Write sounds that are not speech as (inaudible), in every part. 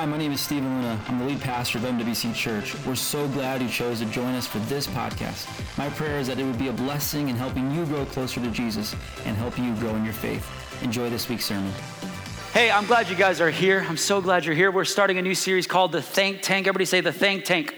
Hi, my name is Stephen Luna. I'm the lead pastor of MWC Church. We're so glad you chose to join us for this podcast. My prayer is that it would be a blessing in helping you grow closer to Jesus and help you grow in your faith. Enjoy this week's sermon. Hey, I'm glad you guys are here. I'm so glad you're here. We're starting a new series called The Thank Tank. Everybody say The Thank Tank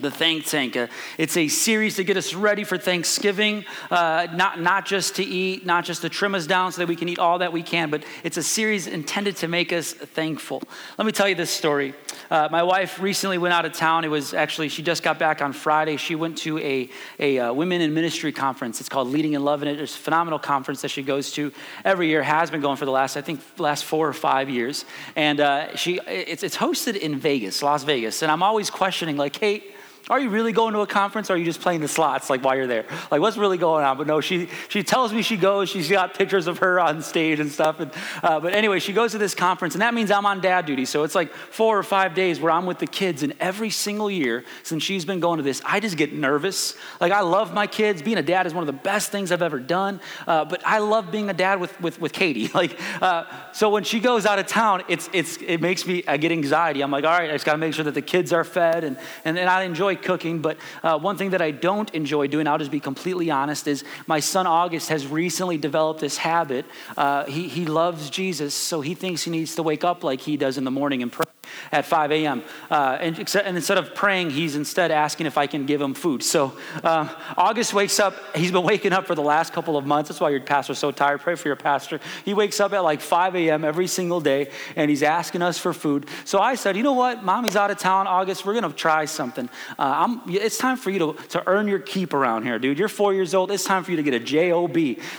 the Thank Tank. Uh, it's a series to get us ready for Thanksgiving, uh, not, not just to eat, not just to trim us down so that we can eat all that we can, but it's a series intended to make us thankful. Let me tell you this story. Uh, my wife recently went out of town. It was actually, she just got back on Friday. She went to a, a uh, women in ministry conference. It's called Leading in Love, and it's a phenomenal conference that she goes to every year, has been going for the last, I think, last four or five years. And uh, she, it's, it's hosted in Vegas, Las Vegas. And I'm always questioning, like, hey, are you really going to a conference or are you just playing the slots like while you're there? Like what's really going on? But no, she, she tells me she goes. She's got pictures of her on stage and stuff. And, uh, but anyway, she goes to this conference and that means I'm on dad duty. So it's like four or five days where I'm with the kids. And every single year since she's been going to this, I just get nervous. Like I love my kids. Being a dad is one of the best things I've ever done. Uh, but I love being a dad with, with, with Katie. (laughs) Like, uh, so when she goes out of town, it's, it's, it makes me, I get anxiety. I'm like, all right, I just got to make sure that the kids are fed. And, and, and I enjoy enjoy cooking, but uh, one thing that I don't enjoy doing, I'll just be completely honest, is my son August has recently developed this habit. Uh, he, he loves Jesus, so he thinks he needs to wake up like he does in the morning and pray at 5 a.m. Uh, and, and, instead of praying, he's instead asking if I can give him food. So uh, August wakes up, he's been waking up for the last couple of months. That's why your pastor's so tired. Pray for your pastor. He wakes up at like 5 a.m. every single day and he's asking us for food. So I said, you know what? Mommy's out of town, August. We're going to try something. Uh, it's time for you to, to earn your keep around here, dude. You're four years old. It's time for you to get a job.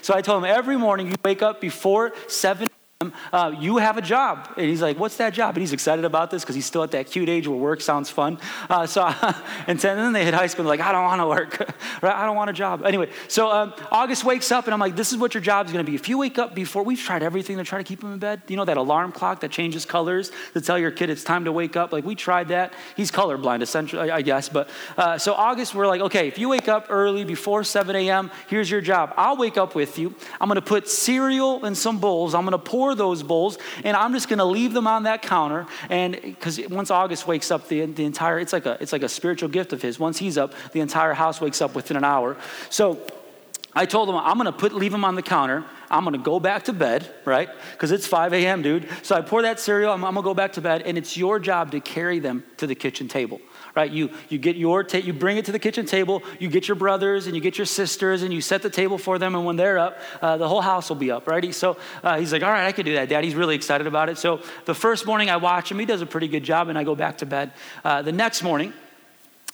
So I told him every morning you wake up before 7 uh, you have a job. And he's like, what's that job? And he's excited about this because he's still at that cute age where work sounds fun. Uh, so, (laughs) and then they hit high school, like, I don't want to work, (laughs) right? I don't want a job. Anyway, so um, August wakes up and I'm like, this is what your job is going to be. If you wake up before, we've tried everything to try to keep him in bed. You know that alarm clock that changes colors to tell your kid it's time to wake up? Like, we tried that. He's colorblind, essentially, I guess. But uh, so August, we're like, okay, if you wake up early before 7 a.m., here's your job. I'll wake up with you. I'm going to put cereal in some bowls. I'm going to pour those bowls, and I'm just going to leave them on that counter. And because once August wakes up, the, the entire it's like a it's like a spiritual gift of his. Once he's up, the entire house wakes up within an hour. So I told him I'm going to put leave them on the counter. I'm going to go back to bed, right? Because it's 5 a.m., dude. So I pour that cereal. I'm, I'm going to go back to bed, and it's your job to carry them to the kitchen table right? You, you get your, ta- you bring it to the kitchen table, you get your brothers and you get your sisters and you set the table for them. And when they're up, uh, the whole house will be up, right? He, so uh, he's like, all right, I can do that, Dad. He's really excited about it. So the first morning I watch him, he does a pretty good job, and I go back to bed. Uh, the next morning,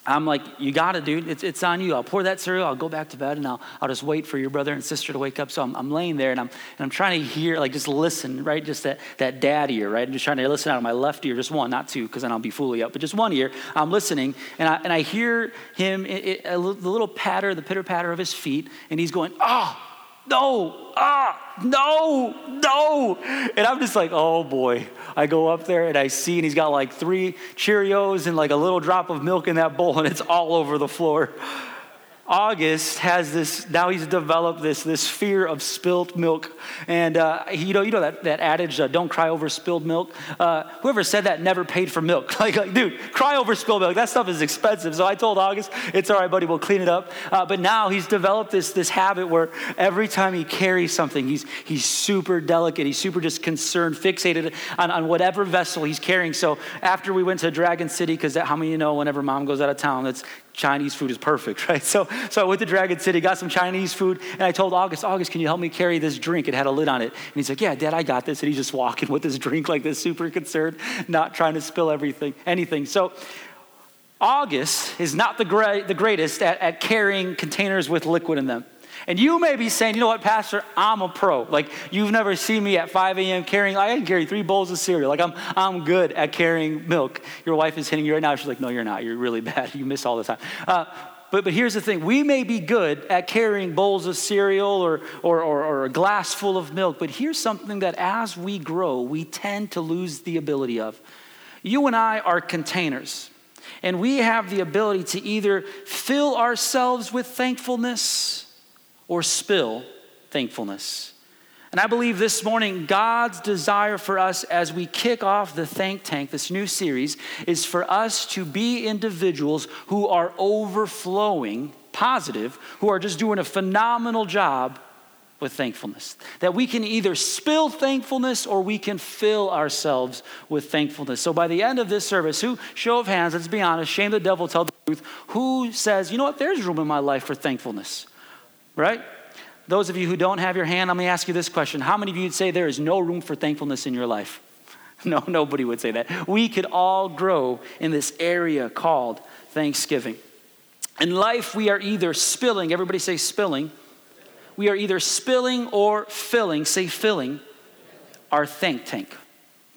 I'm like, you got to, dude. It's, it's on you. I'll pour that cereal. I'll go back to bed and I'll, I'll just wait for your brother and sister to wake up. So I'm, I'm laying there and I'm, and I'm trying to hear, like, just listen, right? Just that, that dad ear, right? I'm just trying to listen out of my left ear, just one, not two, because then I'll be fully up, but just one ear. I'm listening and I, and I hear him, it, it, the little patter, the pitter patter of his feet, and he's going, oh, no, ah, no, no. And I'm just like, oh boy. I go up there and I see, and he's got like three Cheerios and like a little drop of milk in that bowl, and it's all over the floor. August has this, now he's developed this, this fear of spilt milk. And, uh, you know, you know that, that adage, uh, don't cry over spilled milk? Uh, whoever said that never paid for milk. (laughs) like, like, dude, cry over spilled milk. That stuff is expensive. So I told August, it's all right, buddy, we'll clean it up. Uh, but now he's developed this, this habit where every time he carries something, he's, he's super delicate. He's super just concerned, fixated on, on whatever vessel he's carrying. So after we went to Dragon City, because how many you know whenever mom goes out of town, it's Chinese food is perfect, (laughs) right? So, so I went to Dragon City, got some Chinese food, and I told August, August, can you help me carry this drink? It had a lid on it. And he's like, Yeah, Dad, I got this. And he's just walking (laughs) with this drink like this, super concerned, not trying to spill everything, anything. So August is not the, great, the greatest at, at carrying containers with liquid in them. And you may be saying, you know what, Pastor, I'm a pro. Like, you've never seen me at 5 a.m. carrying, I can carry three bowls of cereal. Like, I'm, I'm good at carrying milk. Your wife is hitting you right now. She's like, no, you're not. You're really (laughs) bad. You miss all the time. Uh, but, but here's the thing we may be good at carrying bowls of cereal or, or, or, or, a glass full of milk, but here's something that as we grow, we tend to lose the ability of. You and I are containers, and we have the ability to either fill ourselves with thankfulness or spill thankfulness. And I believe this morning, God's desire for us as we kick off the Thank Tank, this new series, is for us to be individuals who are overflowing, positive, who are just doing a phenomenal job with thankfulness. That we can either spill thankfulness or we can fill ourselves with thankfulness. So by the end of this service, who, show of hands, let's be honest, shame the devil, tell the truth, who says, you know what, there's room in my life for thankfulness, right? Those of you who don't have your hand, let me ask you this question. How many of you would say there is no room for thankfulness in your life? (laughs) No, nobody would say that. We could all grow in this area called thanksgiving. In life, we are either spilling, everybody say spilling. We are either spilling or filling, say filling, our thank tank.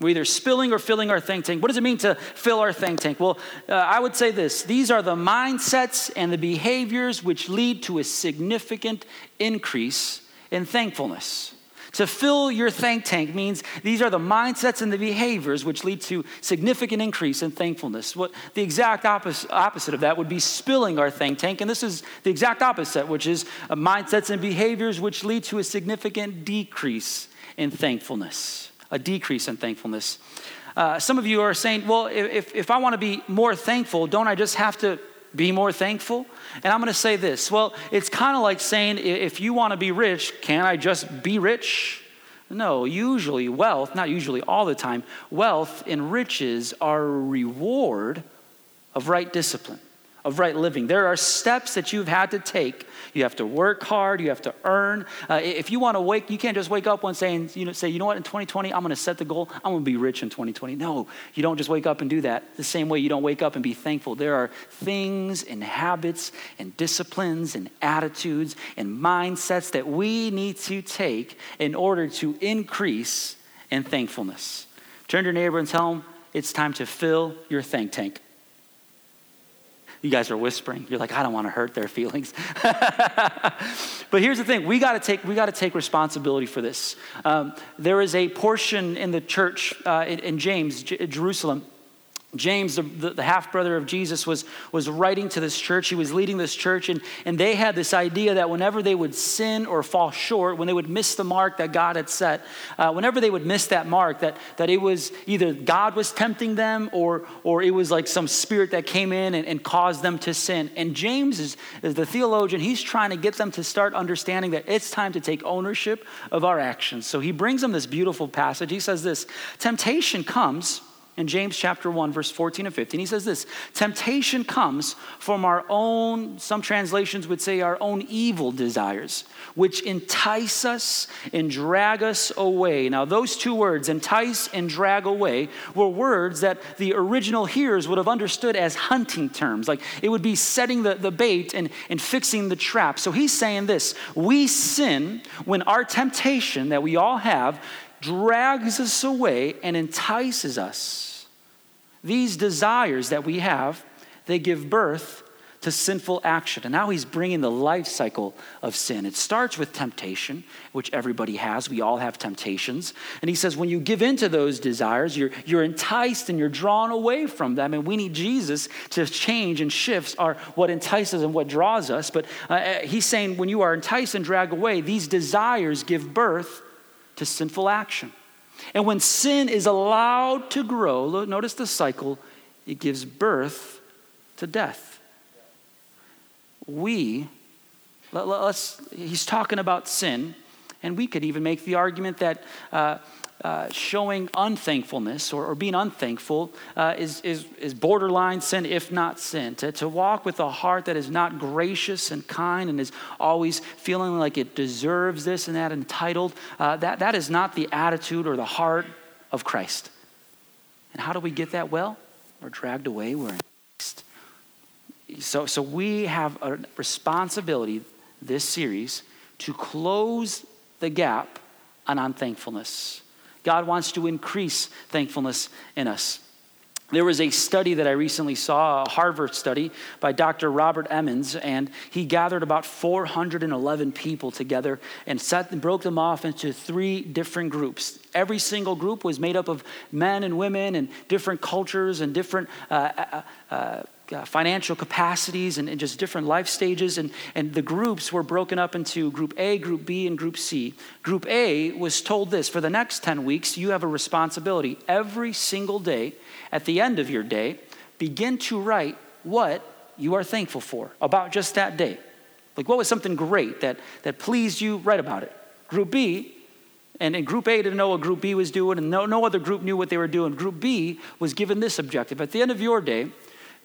We're either spilling or filling our thank tank. What does it mean to fill our thank tank? Well, uh, I would say this these are the mindsets and the behaviors which lead to a significant increase in thankfulness. To fill your thank tank means these are the mindsets and the behaviors which lead to significant increase in thankfulness. What the exact opposite, of that would be spilling our thank tank, and this is the exact opposite, which is uh, mindsets and behaviors which lead to a significant decrease in thankfulness a decrease in thankfulness. Uh, some of you are saying, well, if, if I want to be more thankful, don't I just have to be more thankful? And I'm going to say this well, it's kind of like saying, if you want to be rich, can I just be rich? No, usually wealth, not usually all the time, wealth and riches are a reward of right discipline of right living. There are steps that you've had to take. You have to work hard. You have to earn. Uh, if you want to wake, you can't just wake up one day and you know, say, you know what, in 2020, I'm going to set the goal. I'm going to be rich in 2020. No, you don't just wake up and do that. The same way you don't wake up and be thankful. There are things and habits and disciplines and attitudes and mindsets that we need to take in order to increase in thankfulness. Turn to your neighbor and tell them it's time to fill your thank tank. You guys are whispering. You're like, I don't want to hurt their feelings. (laughs) but here's the thing: we got to take we got to take responsibility for this. Um, there is a portion in the church uh, in, in, James, J- Jerusalem, James, the, the, half brother of Jesus, was, was writing to this church. He was leading this church, and, and they had this idea that whenever they would sin or fall short, when they would miss the mark that God had set, uh, whenever they would miss that mark, that, that it was either God was tempting them or, or it was like some spirit that came in and, and caused them to sin. And James is, is the theologian, he's trying to get them to start understanding that it's time to take ownership of our actions. So he brings them this beautiful passage. He says this Temptation comes in James chapter 1, verse 14 and 15. He says this Temptation comes from our own, some translations would say our own evil desires, which entice us and drag us away. Now, those two words, entice and drag away, were words that the original hearers would have understood as hunting terms. Like it would be setting the, the bait and, and fixing the trap. So he's saying this We sin when our temptation that we all have drags us away and entices us. These desires that we have, they give birth to sinful action. And now he's bringing the life cycle of sin. It starts with temptation, which everybody has. We all have temptations. And he says, when you give in to those desires, you're, you're enticed and you're drawn away from them. And we need Jesus to change and shifts our, what entices and what draws us. But uh, he's saying, when you are enticed and dragged away, these desires give birth to sinful action. And when sin is allowed to grow, notice the cycle, it gives birth to death. We, let, us he's talking about sin, and we could even make the argument that uh, uh, showing unthankfulness or, or being unthankful uh, is, is, is borderline sin, if not sin. To, to walk with a heart that is not gracious and kind and is always feeling like it deserves this and that, entitled, uh, that, that is not the attitude or the heart of Christ. And how do we get that? Well, we're dragged away, we're in Christ. So, so we have a responsibility this series to close the gap on unthankfulness. God wants to increase thankfulness in us. There was a study that I recently saw, a Harvard study by Dr. Robert Emmons, and he gathered about 411 people together and set and broke them off into three different groups. Every single group was made up of men and women and different cultures and different uh, uh, uh, Uh, financial capacities and, and, just different life stages. And, and the groups were broken up into Group A, Group B, and Group C. Group A was told this for the next 10 weeks, you have a responsibility every single day. At the end of your day, begin to write what you are thankful for about just that day. Like, what was something great that, that pleased you? Write about it. Group B, and, and Group A didn't know what Group B was doing, and no, no other group knew what they were doing. Group B was given this objective. At the end of your day,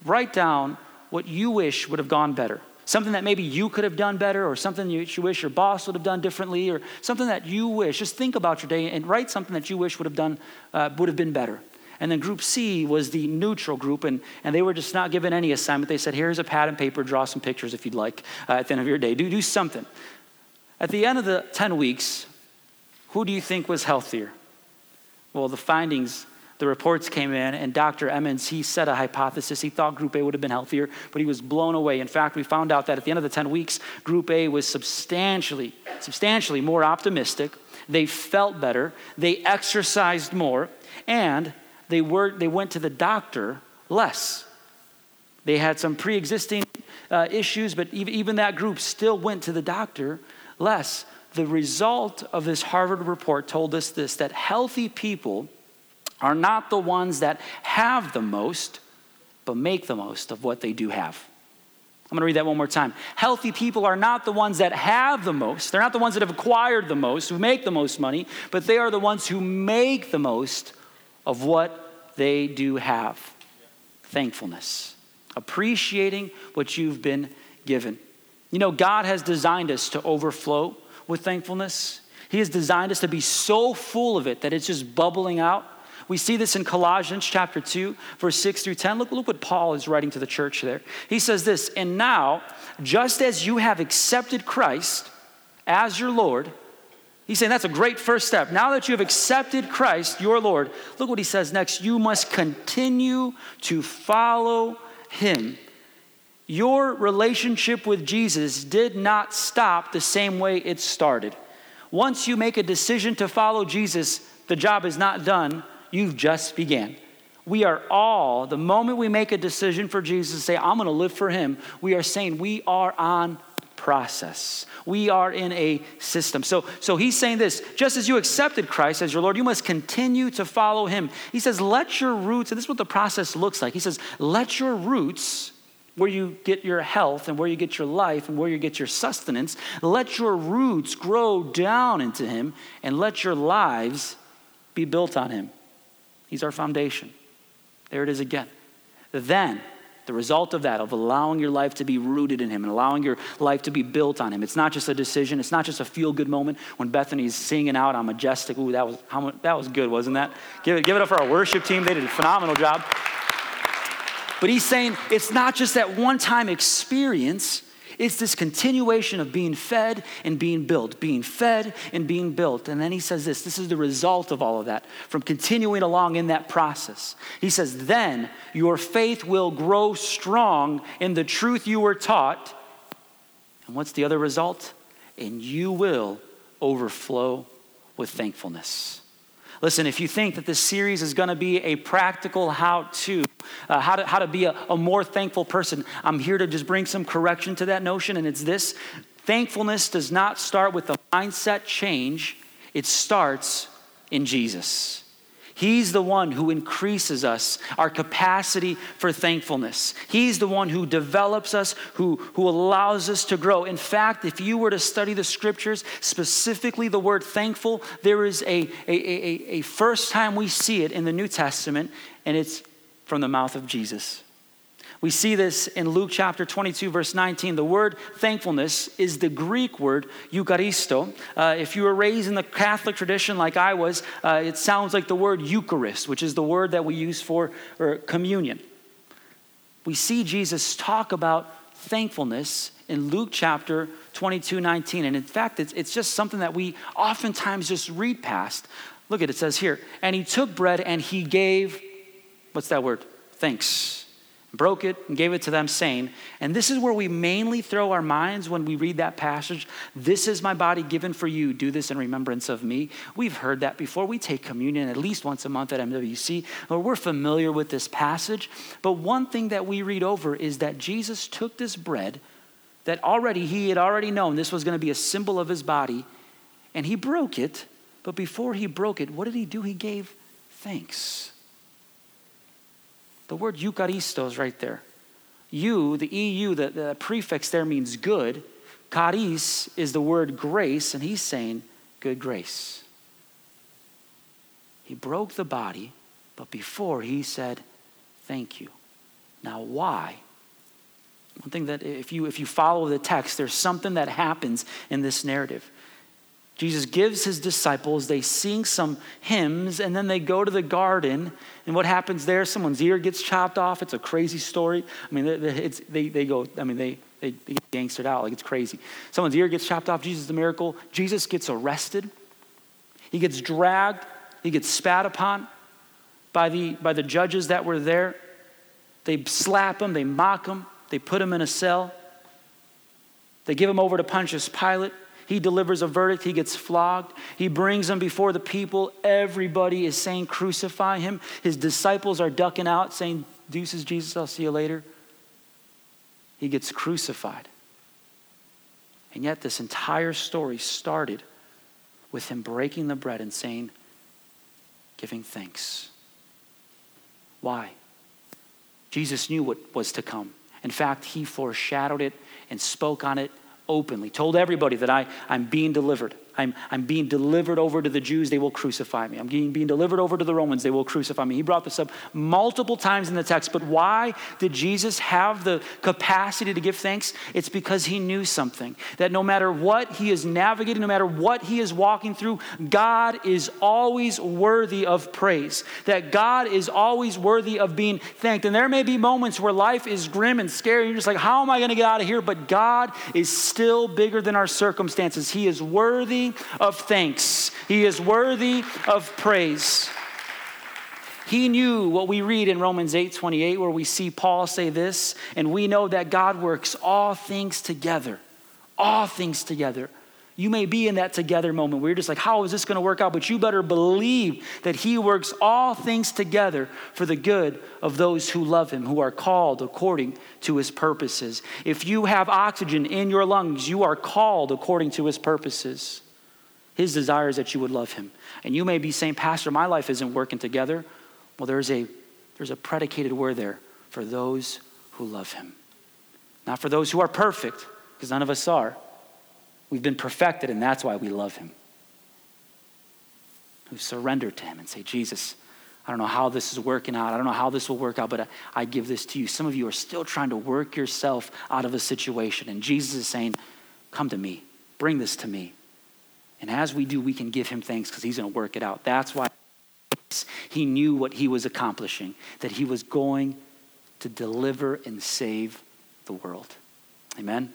write down what you wish would have gone better. Something that maybe you could have done better, or something you, you wish your boss would have done differently, or something that you wish. Just think about your day and write something that you wish would have done uh, would have been better. And then group C was the neutral group, and, and they were just not given any assignment. They said, Here's a pad and paper, draw some pictures if you'd like uh, at the end of your day. Do, do something. At the end of the 10 weeks, who do you think was healthier? Well, the findings, the reports came in, and Dr. Emmons, he set a hypothesis. He thought Group A would have been healthier, but he was blown away. In fact, we found out that at the end of the 10 weeks, Group A was substantially, substantially more optimistic. They felt better, they exercised more, and they, were, they went to the doctor less. They had some pre existing uh, issues, but even, even that group still went to the doctor less. The result of this Harvard report told us this that healthy people are not the ones that have the most, but make the most of what they do have. I'm going to read that one more time. Healthy people are not the ones that have the most. They're not the ones that have acquired the most, who make the most money, but they are the ones who make the most of what they do have thankfulness, appreciating what you've been given. You know, God has designed us to overflow with thankfulness. He has designed us to be so full of it that it's just bubbling out. We see this in Colossians chapter 2, verse 6 through 10. Look, look what Paul is writing to the church there. He says this, and now, just as you have accepted Christ as your Lord, He's saying that's a great first step. Now that you have accepted Christ, your Lord, look what he says next. You must continue to follow him. Your relationship with Jesus did not stop the same way it started. Once you make a decision to follow Jesus, the job is not done. You've just began. We are all, the moment we make a decision for Jesus, say, I'm going to live for him, we are saying we are on process. We are in a system. So, so he's saying this just as you accepted Christ as your Lord, you must continue to follow him. He says, let your roots, and this is what the process looks like. He says, let your roots, where you get your health and where you get your life and where you get your sustenance, let your roots grow down into him and let your lives be built on him. He's our foundation. There it is again. Then, the result of that, of allowing your life to be rooted in Him and allowing your life to be built on Him. It's not just a decision. It's not just a feel good moment when Bethany's singing out on Majestic. Ooh, that was, how, that was good, wasn't that? Give it, give it up for our worship team. They did a phenomenal job. But he's saying it's not just that one time experience, it's this continuation of being fed and being built, being fed and being built. And then he says this this is the result of all of that from continuing along in that process. He says, Then your faith will grow strong in the truth you were taught. And what's the other result? And you will overflow with thankfulness. Listen, if you think that this series is going to be a practical how to, uh, how to, how to be a, a more thankful person, I'm here to just bring some correction to that notion, and it's this thankfulness does not start with a mindset change, it starts in Jesus. He's the one who increases us, our capacity for thankfulness. He's the one who develops us, who, who allows us to grow. In fact, if you were to study the scriptures, specifically the word thankful, there is a, a, a, a first time we see it in the New Testament, and it's from the mouth of Jesus. We see this in Luke chapter 22, verse 19. The word thankfulness is the Greek word Eucharisto. Uh, if you were raised in the Catholic tradition like I was, uh, it sounds like the word Eucharist, which is the word that we use for communion. We see Jesus talk about thankfulness in Luke chapter 22, 19. And in fact, it's, it's just something that we oftentimes just read past. Look at it, it says here, and he took bread and he gave, what's that word? Thanks broke it, and gave it to them, saying, and this is where we mainly throw our minds when we read that passage This is my body given for you. Do this in remembrance of me. We've heard that before. We take communion at least once a month at MWC, or we're familiar with this passage. But one thing that we read over is that Jesus took this bread that already he had already known this was going to be a symbol of his body, and he broke it. But before he broke it, what did he do? He gave thanks. The word Eucharisto is right there. You, the EU, the, the prefix there means good. Charis is the word grace, and he's saying good grace. He broke the body, but before he said, Thank you. Now, why? One thing that if you if you follow the text, there's something that happens in this narrative. Jesus gives his disciples, they sing some hymns, and then they go to the garden. And what happens there? Someone's ear gets chopped off. It's a crazy story. I mean, they, they go, I mean, they, they, they get gangstered out like it's crazy. Someone's ear gets chopped off. Jesus is the miracle. Jesus gets arrested. He gets dragged. He gets spat upon by the, by the judges that were there. They slap him, they mock him, they put him in a cell. They give him over to Pontius Pilate. He delivers a verdict. He gets flogged. He brings him before the people. Everybody is saying, Crucify him. His disciples are ducking out, saying, Deuces, Jesus, I'll see you later. He gets crucified. And yet, this entire story started with him breaking the bread and saying, Giving thanks. Why? Jesus knew what was to come. In fact, he foreshadowed it and spoke on it openly, told everybody that I, I'm being delivered. I'm, I'm being delivered over to the Jews, they will crucify me. I'm being, being delivered over to the Romans, they will crucify me. He brought this up multiple times in the text, but why did Jesus have the capacity to give thanks? It's because he knew something that no matter what he is navigating, no matter what he is walking through, God is always worthy of praise, that God is always worthy of being thanked. And there may be moments where life is grim and scary. You're just like, how am I going to get out of here? But God is still bigger than our circumstances. He is worthy of thanks, He is worthy of praise. He knew what we read in Romans 8 28, where we see Paul say this, and we know that God works all things together. All things together. You may be in that together moment where you're just like, how is this going to work out? But you better believe that He works all things together for the good of those who love Him, who are called according to His purposes. If you have oxygen in your lungs, you are called according to His purposes. His desire is that you would love him. And you may be saying, Pastor, my life isn't working together. Well, there's a, there's a predicated word there for those who love him. Not for those who are perfect, because none of us are. We've been perfected, and that's why we love him. Who surrender to him and say, Jesus, I don't know how this is working out. I don't know how this will work out, but I, I give this to you. Some of you are still trying to work yourself out of a situation, and Jesus is saying, Come to me. Bring this to me. And as we do, we can give him thanks because he's going to work it out. That's why he knew what he was accomplishing, that he was going to deliver and save the world. Amen.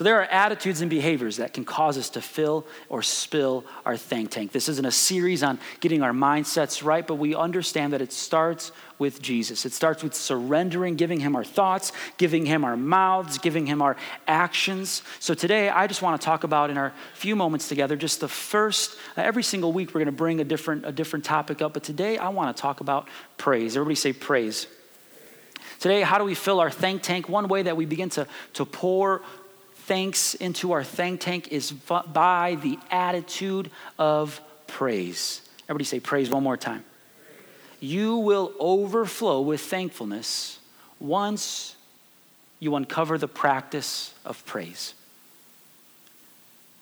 So there are attitudes and behaviors that can cause us to fill or spill our thank tank. This isn't a series on getting our mindsets right, but we understand that it starts with Jesus. It starts with surrendering, giving him our thoughts, giving him our mouths, giving him our actions. So today I just want to talk about in our few moments together just the first every single week we're going to bring a different a different topic up, but today I want to talk about praise. Everybody say praise. Today, how do we fill our thank tank? One way that we begin to, to pour thanks into our thank tank is by the attitude of praise. Everybody say praise one more time. You will overflow with thankfulness once you uncover the practice of praise.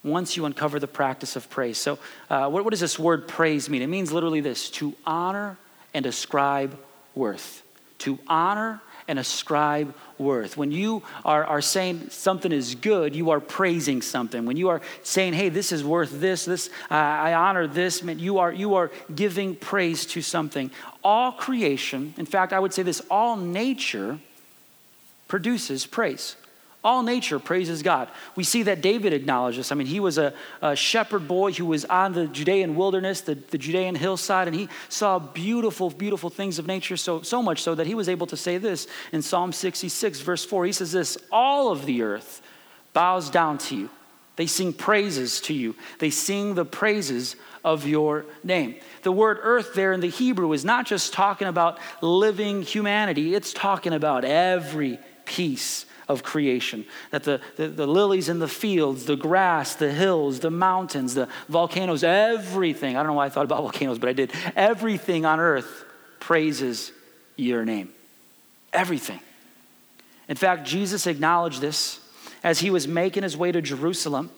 Once you uncover the practice of praise. So, uh, what, what does this word praise mean? It means literally this to honor and ascribe worth. To honor and ascribe worth. When you are, are saying something is good, you are praising something. When you are saying, hey, this is worth this, this uh, I honor this, man, you are, you are giving praise to something. All creation, in fact, I would say this, all nature produces praise. All nature praises God. We see that David acknowledged this. I mean, he was a, a shepherd boy who was on the Judean wilderness, the, the Judean hillside, and he saw beautiful, beautiful things of nature, so, so much so that he was able to say this in Psalm 66, verse 4. He says this All of the earth bows down to you. They sing praises to you. They sing the praises of your name. The word earth there in the Hebrew is not just talking about living humanity, it's talking about every piece of creation. That the, the, the, lilies in the fields, the grass, the hills, the mountains, the volcanoes, everything. I don't know why I thought about (laughs) volcanoes, but I did. Everything on earth praises your name. Everything. In fact, Jesus acknowledged this as he was making his way to Jerusalem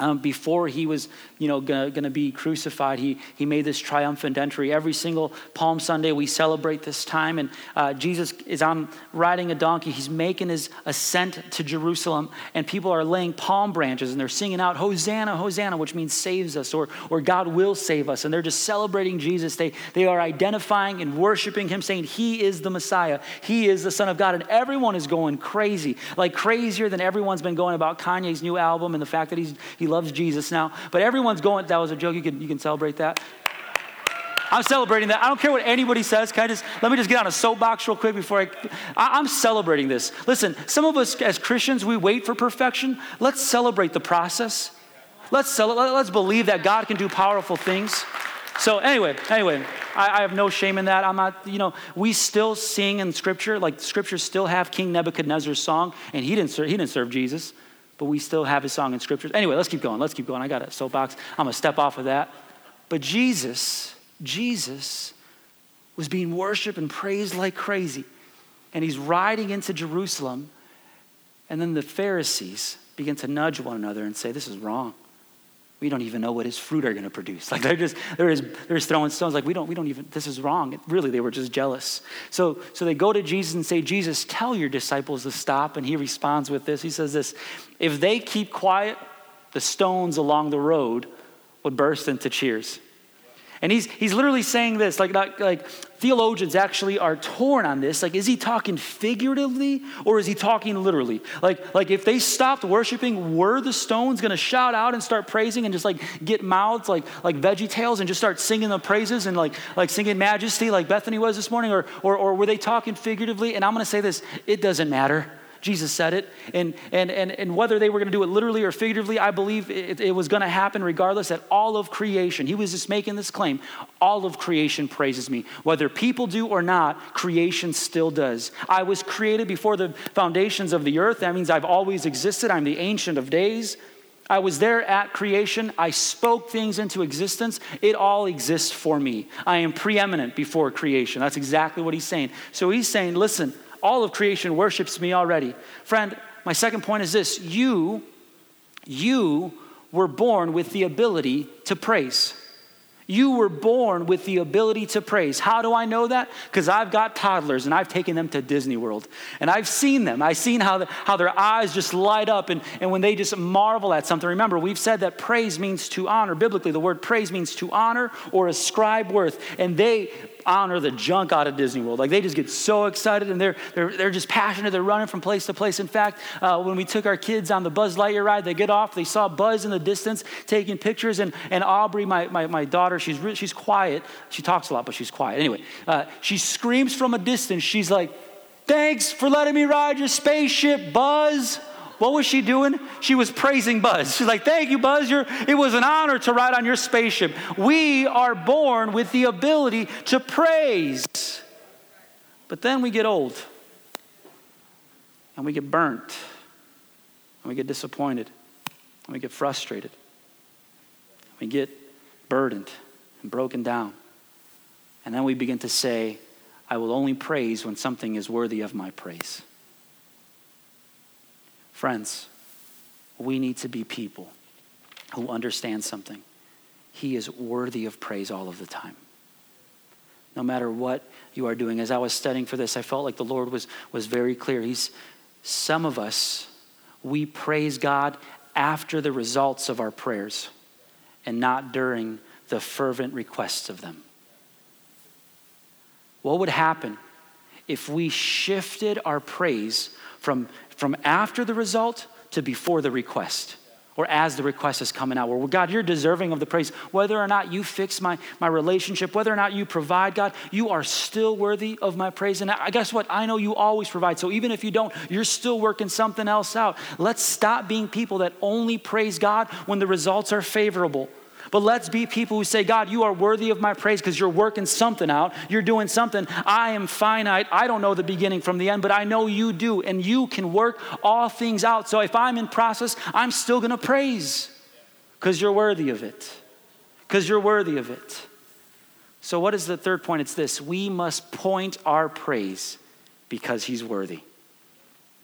um, before he was, you know, going to be crucified, he, he made this triumphant entry. Every single Palm Sunday, we celebrate this time, and uh, Jesus is on riding a donkey. He's making his ascent to Jerusalem, and people are laying palm branches, and they're singing out, Hosanna, Hosanna, which means saves us, or, or God will save us. And they're just celebrating Jesus. They, they are identifying and worshiping him, saying, He is the Messiah, He is the Son of God. And everyone is going crazy, like crazier than everyone's been going about Kanye's new album and the fact that he's, he loves Jesus now. But everyone's going, that was a joke. You can, you can celebrate that. I'm celebrating that. I don't care what anybody says. Can I just, let me just get on a soapbox real quick before I, I I'm celebrating this. Listen, some of us as Christians, we wait for perfection. Let's celebrate the process. Let's, let's believe that God can do powerful things. So anyway, anyway, I, I, have no shame in that. I'm not, you know, we still sing in Scripture, like Scripture still have King Nebuchadnezzar's song, and he didn't serve, he didn't serve Jesus but we still have his song in scriptures. Anyway, let's keep going. Let's keep going. I got a soapbox. I'm going to step off of that. But Jesus, Jesus was being worshiped and praised like crazy. And he's riding into Jerusalem. And then the Pharisees begin to nudge one another and say, This is wrong we don't even know what his fruit are going to produce. (laughs) Like they're just they're just, they're just throwing stones. Like we don't we don't even this is wrong. really, they were just jealous. So so they go to Jesus and say, Jesus, tell your disciples to stop. And he responds with this. He says this: If they keep quiet, the stones along the road would burst into cheers. And he's, he's literally saying this, like, like theologians actually are torn on this. Like, is he talking figuratively or is he talking literally? Like, like if they stopped worshiping, were the stones to shout out and start praising and just like get mouths like, like VeggieTales and just start singing the praises and like, like singing majesty like Bethany was this morning? Or, or, or were they talking figuratively? And I'm to say this, it doesn't matter. Jesus said it. And, and, and, and whether they were going to do it literally or figuratively, I believe it, it was going to happen regardless that all of creation, he was just making this claim, all of creation praises me. Whether people do or not, creation still does. I was created before the foundations of the earth. That means I've always existed. I'm the ancient of days. I was there at creation. I spoke things into existence. It all exists for me. I am preeminent before creation. That's exactly what he's saying. So he's saying, listen, all of creation worships me already. Friend, my second point is this you, you were born with the ability to praise. You were born with the ability to praise. How do I know that? Because I've got toddlers and I've taken them to Disney World. And I've seen them. I've seen how, the, how their eyes just light up and, and when they just marvel at something. Remember, we've said that praise means to honor. Biblically, the word praise means to honor or ascribe worth. And they honor the junk out of Disney World. Like they just get so excited and they're, they're, they're just passionate. They're running from place to place. In fact, uh, when we took our kids on the Buzz Lightyear ride, they get off, they saw Buzz in the distance taking pictures. And, and Aubrey, my, my, my daughter, she's, re- she's quiet. She talks a lot, but she's quiet. Anyway, uh, she screams from a distance. She's like, Thanks for letting me ride your spaceship, Buzz. What was she doing? She was praising Buzz. She's like, Thank you, Buzz. You're, it was an honor to ride on your spaceship. We are born with the ability to praise. But then we get old and we get burnt and we get disappointed and we get frustrated. We get burdened and broken down. And then we begin to say, I will only praise when something is worthy of my praise. Friends, we need to be people who understand something. He is worthy of praise all of the time. No matter what you are doing. As I was studying for this, I felt like the Lord was, was very clear. He's some of us, we praise God after the results of our prayers and not during the fervent requests of them. What would happen if we shifted our praise from from after the result to before the request or as the request is coming out. Where, God, you're deserving of the praise. Whether or not you fix my, my relationship, whether or not you provide, God, you are still worthy of my praise. And I, guess what? I know you always provide. So even if you don't, you're still working something else out. Let's stop being people that only praise God when the results are favorable. But let's be people who say, God, you are worthy of my praise because you're working something out. You're doing something. I am finite. I don't know the beginning from the end, but I know you do. And you can work all things out. So if I'm in process, I'm still going to praise because you're worthy of it. Because you're worthy of it. So, what is the third point? It's this we must point our praise because he's worthy.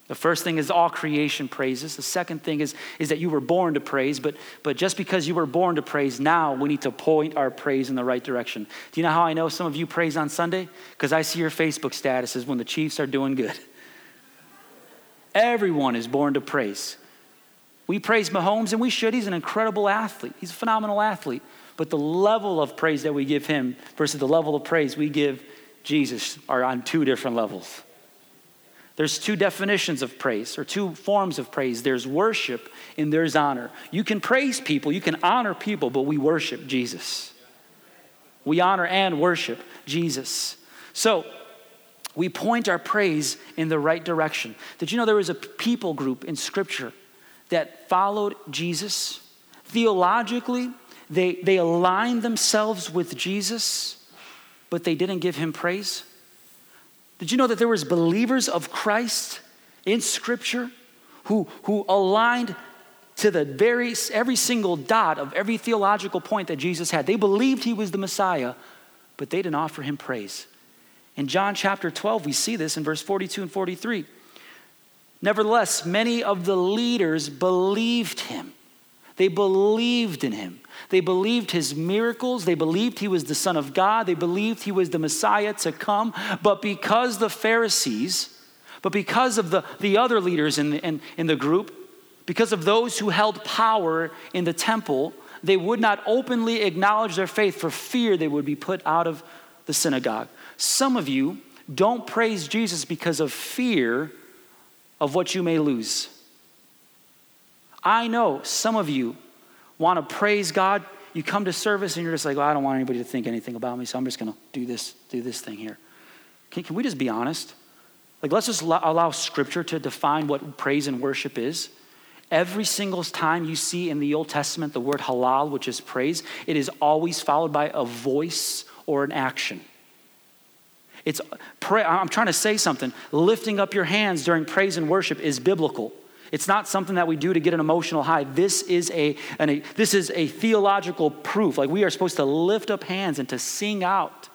The first thing is all creation praises. The second thing is, is that you were born to praise, but, but just because you were born to praise, now we need to point our praise in the right direction. Do you know how I know some of you praise on Sunday? Because I see your Facebook statuses when the Chiefs are doing good. Everyone is born to praise. We praise Mahomes, and we should. He's an incredible athlete, he's a phenomenal athlete. But the level of praise that we give him versus the level of praise we give Jesus are on two different levels. There's two definitions of praise, or two forms of praise there's worship and there's honor. You can praise people, you can honor people, but we worship Jesus. We honor and worship Jesus. So, we point our praise in the right direction. Did you know there was a people group in Scripture that followed Jesus? Theologically, they, they aligned themselves with Jesus, but they didn't give him praise. Did you know that there was believers of Christ in Scripture who, who aligned to the very every single dot of every theological point that Jesus had? They believed he was the Messiah, but they didn't offer him praise. In John chapter 12, we see this in verse 42 and 43. Nevertheless, many of the leaders believed him. They believed in him. They believed his miracles. They believed he was the Son of God. They believed he was the Messiah to come. But because the Pharisees, but because of the, the other leaders in in, in the group, because of those who held power in the temple, they would not openly acknowledge their faith for fear they would be put out of the synagogue. Some of you don't praise Jesus because of fear of what you may lose. I know some of you want to praise God, you come to service and you're just like, well, I don't want anybody to think anything about me, so I'm just going to do this, do this thing here. Can, can we just be honest? Like, let's just allow, allow Scripture to define what praise and worship is. Every single time you see in the Old Testament the word halal, which is praise, it is always followed by a voice or an action. It's pray, I'm trying to say something. Lifting up your hands during praise and worship is biblical. It's not something that we do to get an emotional high. This is a, an, a, this is a theological proof. Like we are supposed to lift up hands and to sing out.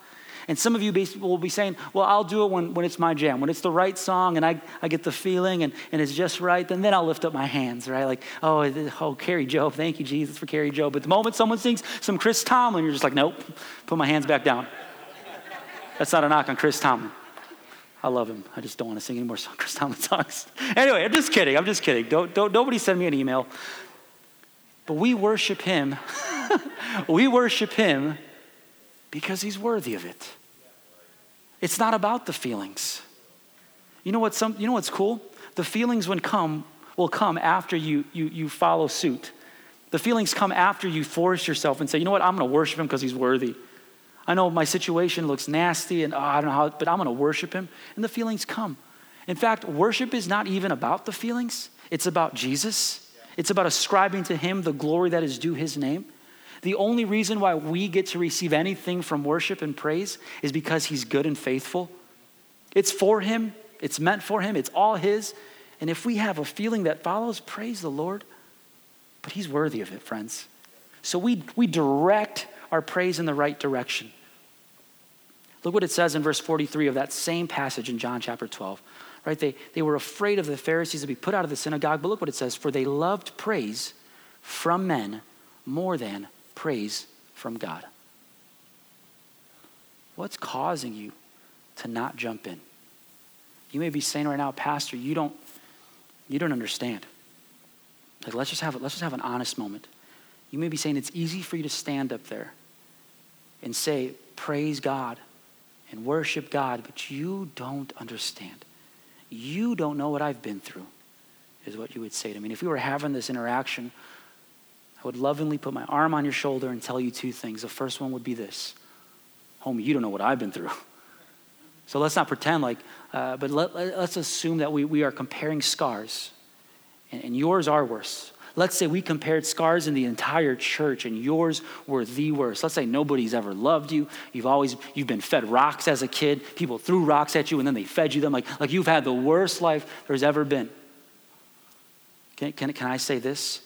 And some of you will be saying, well, I'll do it when, when it's my jam, when it's the right song and I, I get the feeling and, and it's just right, then, then I'll lift up my hands, right? Like, oh, oh, Kari Jobe, thank you, Jesus, for Kari Jobe. But the moment someone sings some Chris Tomlin, you're just like, nope, put my hands back down. That's not a knock on Chris Tomlin. I love him. I just don't want to sing any more (laughs) Chris Tomlin songs. anyway, I'm just kidding. I'm just kidding. Don't, don't, nobody send me an email. But we worship him. (laughs) we worship him because he's worthy of it. It's not about the feelings. You know what some you know what's cool? The feelings when come will come after you you you follow suit. The feelings come after you force yourself and say, you know what, I'm gonna worship him because he's worthy. I know my situation looks nasty and oh, I don't know how, but I'm going to worship him. And the feelings come. In fact, worship is not even about the feelings, it's about Jesus. It's about ascribing to him the glory that is due his name. The only reason why we get to receive anything from worship and praise is because he's good and faithful. It's for him, it's meant for him, it's all his. And if we have a feeling that follows, praise the Lord. But he's worthy of it, friends. So we, we direct our praise in the right direction. Look what it says in verse 43 of that same passage in John chapter 12. Right? They, they were afraid of the Pharisees to be put out of the synagogue, but look what it says For they loved praise from men more than praise from God. What's causing you to not jump in? You may be saying right now, Pastor, you don't, you don't understand. Like let's just have let's just have an honest moment. You may be saying it's easy for you to stand up there and say, Praise God and worship God, but you don't understand. You don't know what I've been through. is what you would say to me. And if we were having this interaction, I would lovingly put my arm on your shoulder and tell you two things. The first one would be this Homie, you don't know what I've been through. So let's not pretend like, uh, but let, us assume that we, we are comparing scars, and, and yours are worse. Let's say we compared scars in the entire church and yours were the worst. Let's say nobody's ever loved you. You've always you've been fed rocks as a kid. People threw rocks at you and then they fed you them like, like you've had the worst life there's ever been. Can, can, can I say this?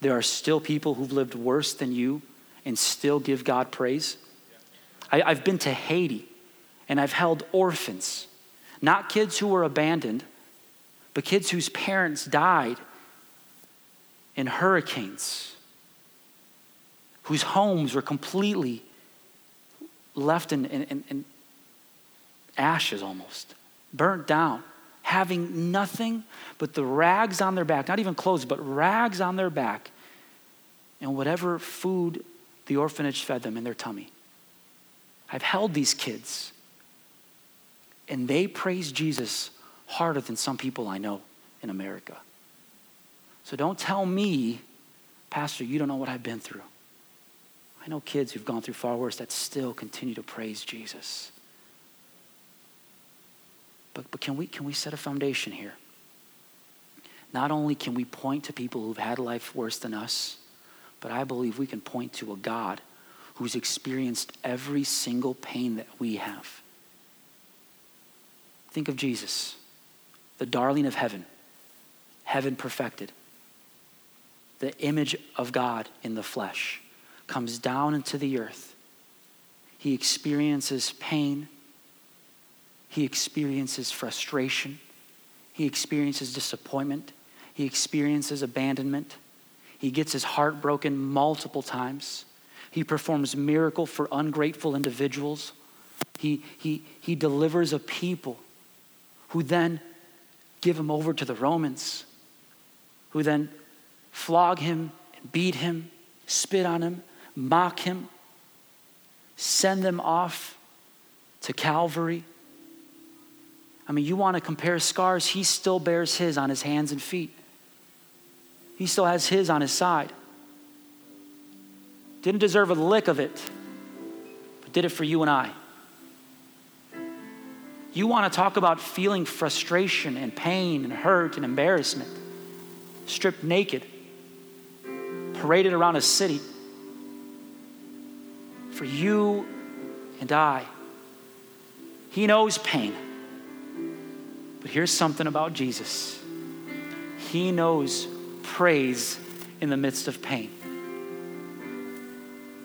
There are still people who've lived worse than you and still give God praise. I, I've been to Haiti and I've held orphans, not kids who were abandoned, but kids whose parents died in hurricanes, whose homes were completely left in, in, in ashes almost, burnt down, having nothing but the rags on their back, not even clothes, but rags on their back, and whatever food the orphanage fed them in their tummy. I've held these kids, and they praise Jesus harder than some people I know in America. So don't tell me, Pastor, you don't know what I've been through. I know kids who've gone through far worse that still continue to praise Jesus. But, but can, we, can we set a foundation here? Not only can we point to people who've had life worse than us, but I believe we can point to a God who's experienced every single pain that we have. Think of Jesus, the darling of heaven, heaven perfected the image of God in the flesh, comes down into the earth. He experiences pain. He experiences frustration. He experiences disappointment. He experiences abandonment. He gets his heart broken multiple times. He performs miracle for ungrateful individuals. He, he, he delivers a people who then give him over to the Romans, who then flog him, beat him, spit on him, mock him, send them off to Calvary. I mean, you want to compare scars, he still bears his on his hands and feet. He still has his on his side. Didn't deserve a lick of it, but did it for you and I. You want to talk about feeling frustration and pain and hurt and embarrassment, stripped naked paraded around a city for you and I. He knows pain. But here's something about Jesus He knows praise in the midst of pain.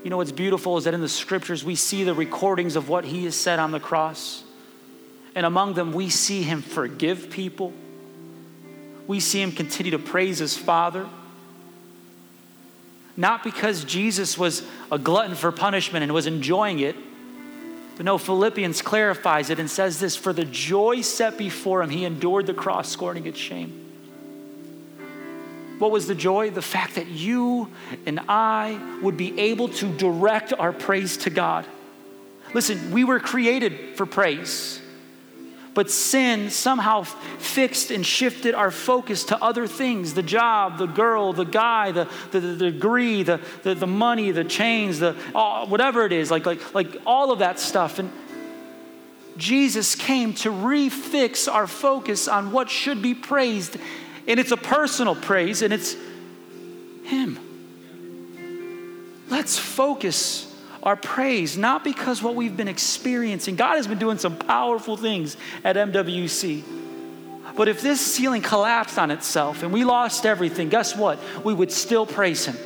You know what's beautiful is that in the scriptures we see the recordings of what He has said on the cross. And among them, we see Him forgive people. We see Him continue to praise His Father not because Jesus was a glutton for punishment and was enjoying it. But no, Philippians clarifies it and says this For the joy set before him, he endured the cross, scorning its shame. What was the joy? The fact that you and I would be able to direct our praise to God. Listen, we were created for praise. But sin somehow fixed and shifted our focus to other things the job, the girl, the guy, the, the, the degree, the, the, the, money, the chains, the, whatever it is, like, like, like all of that stuff. And Jesus came to refix our focus on what should be praised. And it's a personal praise, and it's Him. Let's focus our praise, not because what we've been experiencing. God has been doing some powerful things at MWC. But if this ceiling collapsed on itself and we lost everything, guess what? We would still praise Him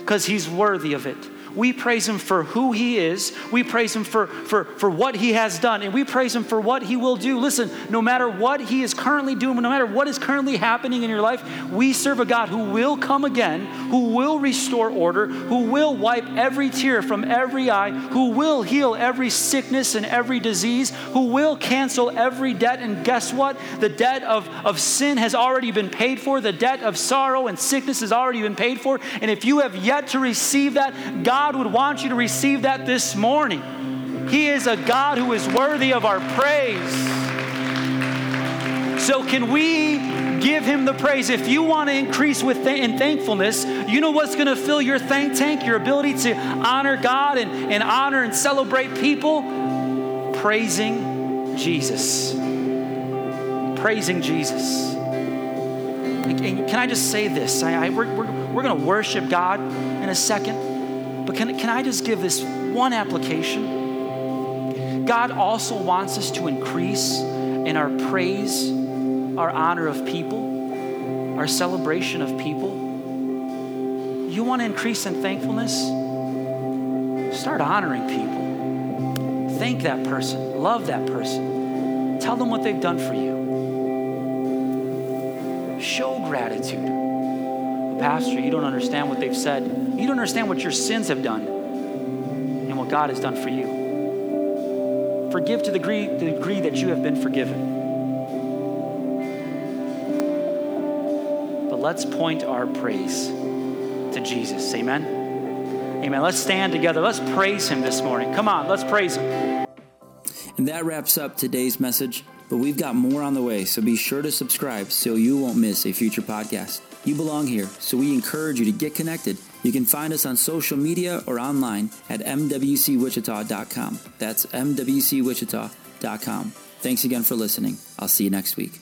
because He's worthy of it. We praise him for who he is. We praise him for, for, for what he has done. And we praise him for what he will do. Listen, no matter what he is currently doing, no matter what is currently happening in your life, we serve a God who will come again, who will restore order, who will wipe every tear from every eye, who will heal every sickness and every disease, who will cancel every debt. And guess what? The debt of, of sin has already been paid for, the debt of sorrow and sickness has already been paid for. And if you have yet to receive that, God God would want you to receive that this morning. He is a God who is worthy of our praise. So, can we Give him the praise. If you want to increase with th- in thankfulness, you know what's going to fill your thank tank? Your ability to honor God and, and honor and celebrate people? Praising Jesus. Praising Jesus. And can I just say this? I, I, we're we're, we're going to worship God in a second, but can, can I just give this one application? God also wants us to increase in our praise, our honor of people, our celebration of people. You want to increase in thankfulness? Start honoring people. Thank that person. Love that person. Tell them what they've done for you. Show gratitude. Pastor, you don't understand what they've said. You don't understand what your sins have done and what God has done for you. Forgive to the degree, the degree that you have been forgiven. But let's point our praise to Jesus. Amen. Amen. Let's stand together. Let's praise him this morning. Come on, let's praise him. And that wraps up today's message, but we've got more on the way, so be sure to subscribe so you won't miss a future podcast. You belong here, so we encourage you to get connected. You can find us on social media or online at mwcwichita.com. That's mwcwichita.com. Thanks again for listening. I'll see you next week.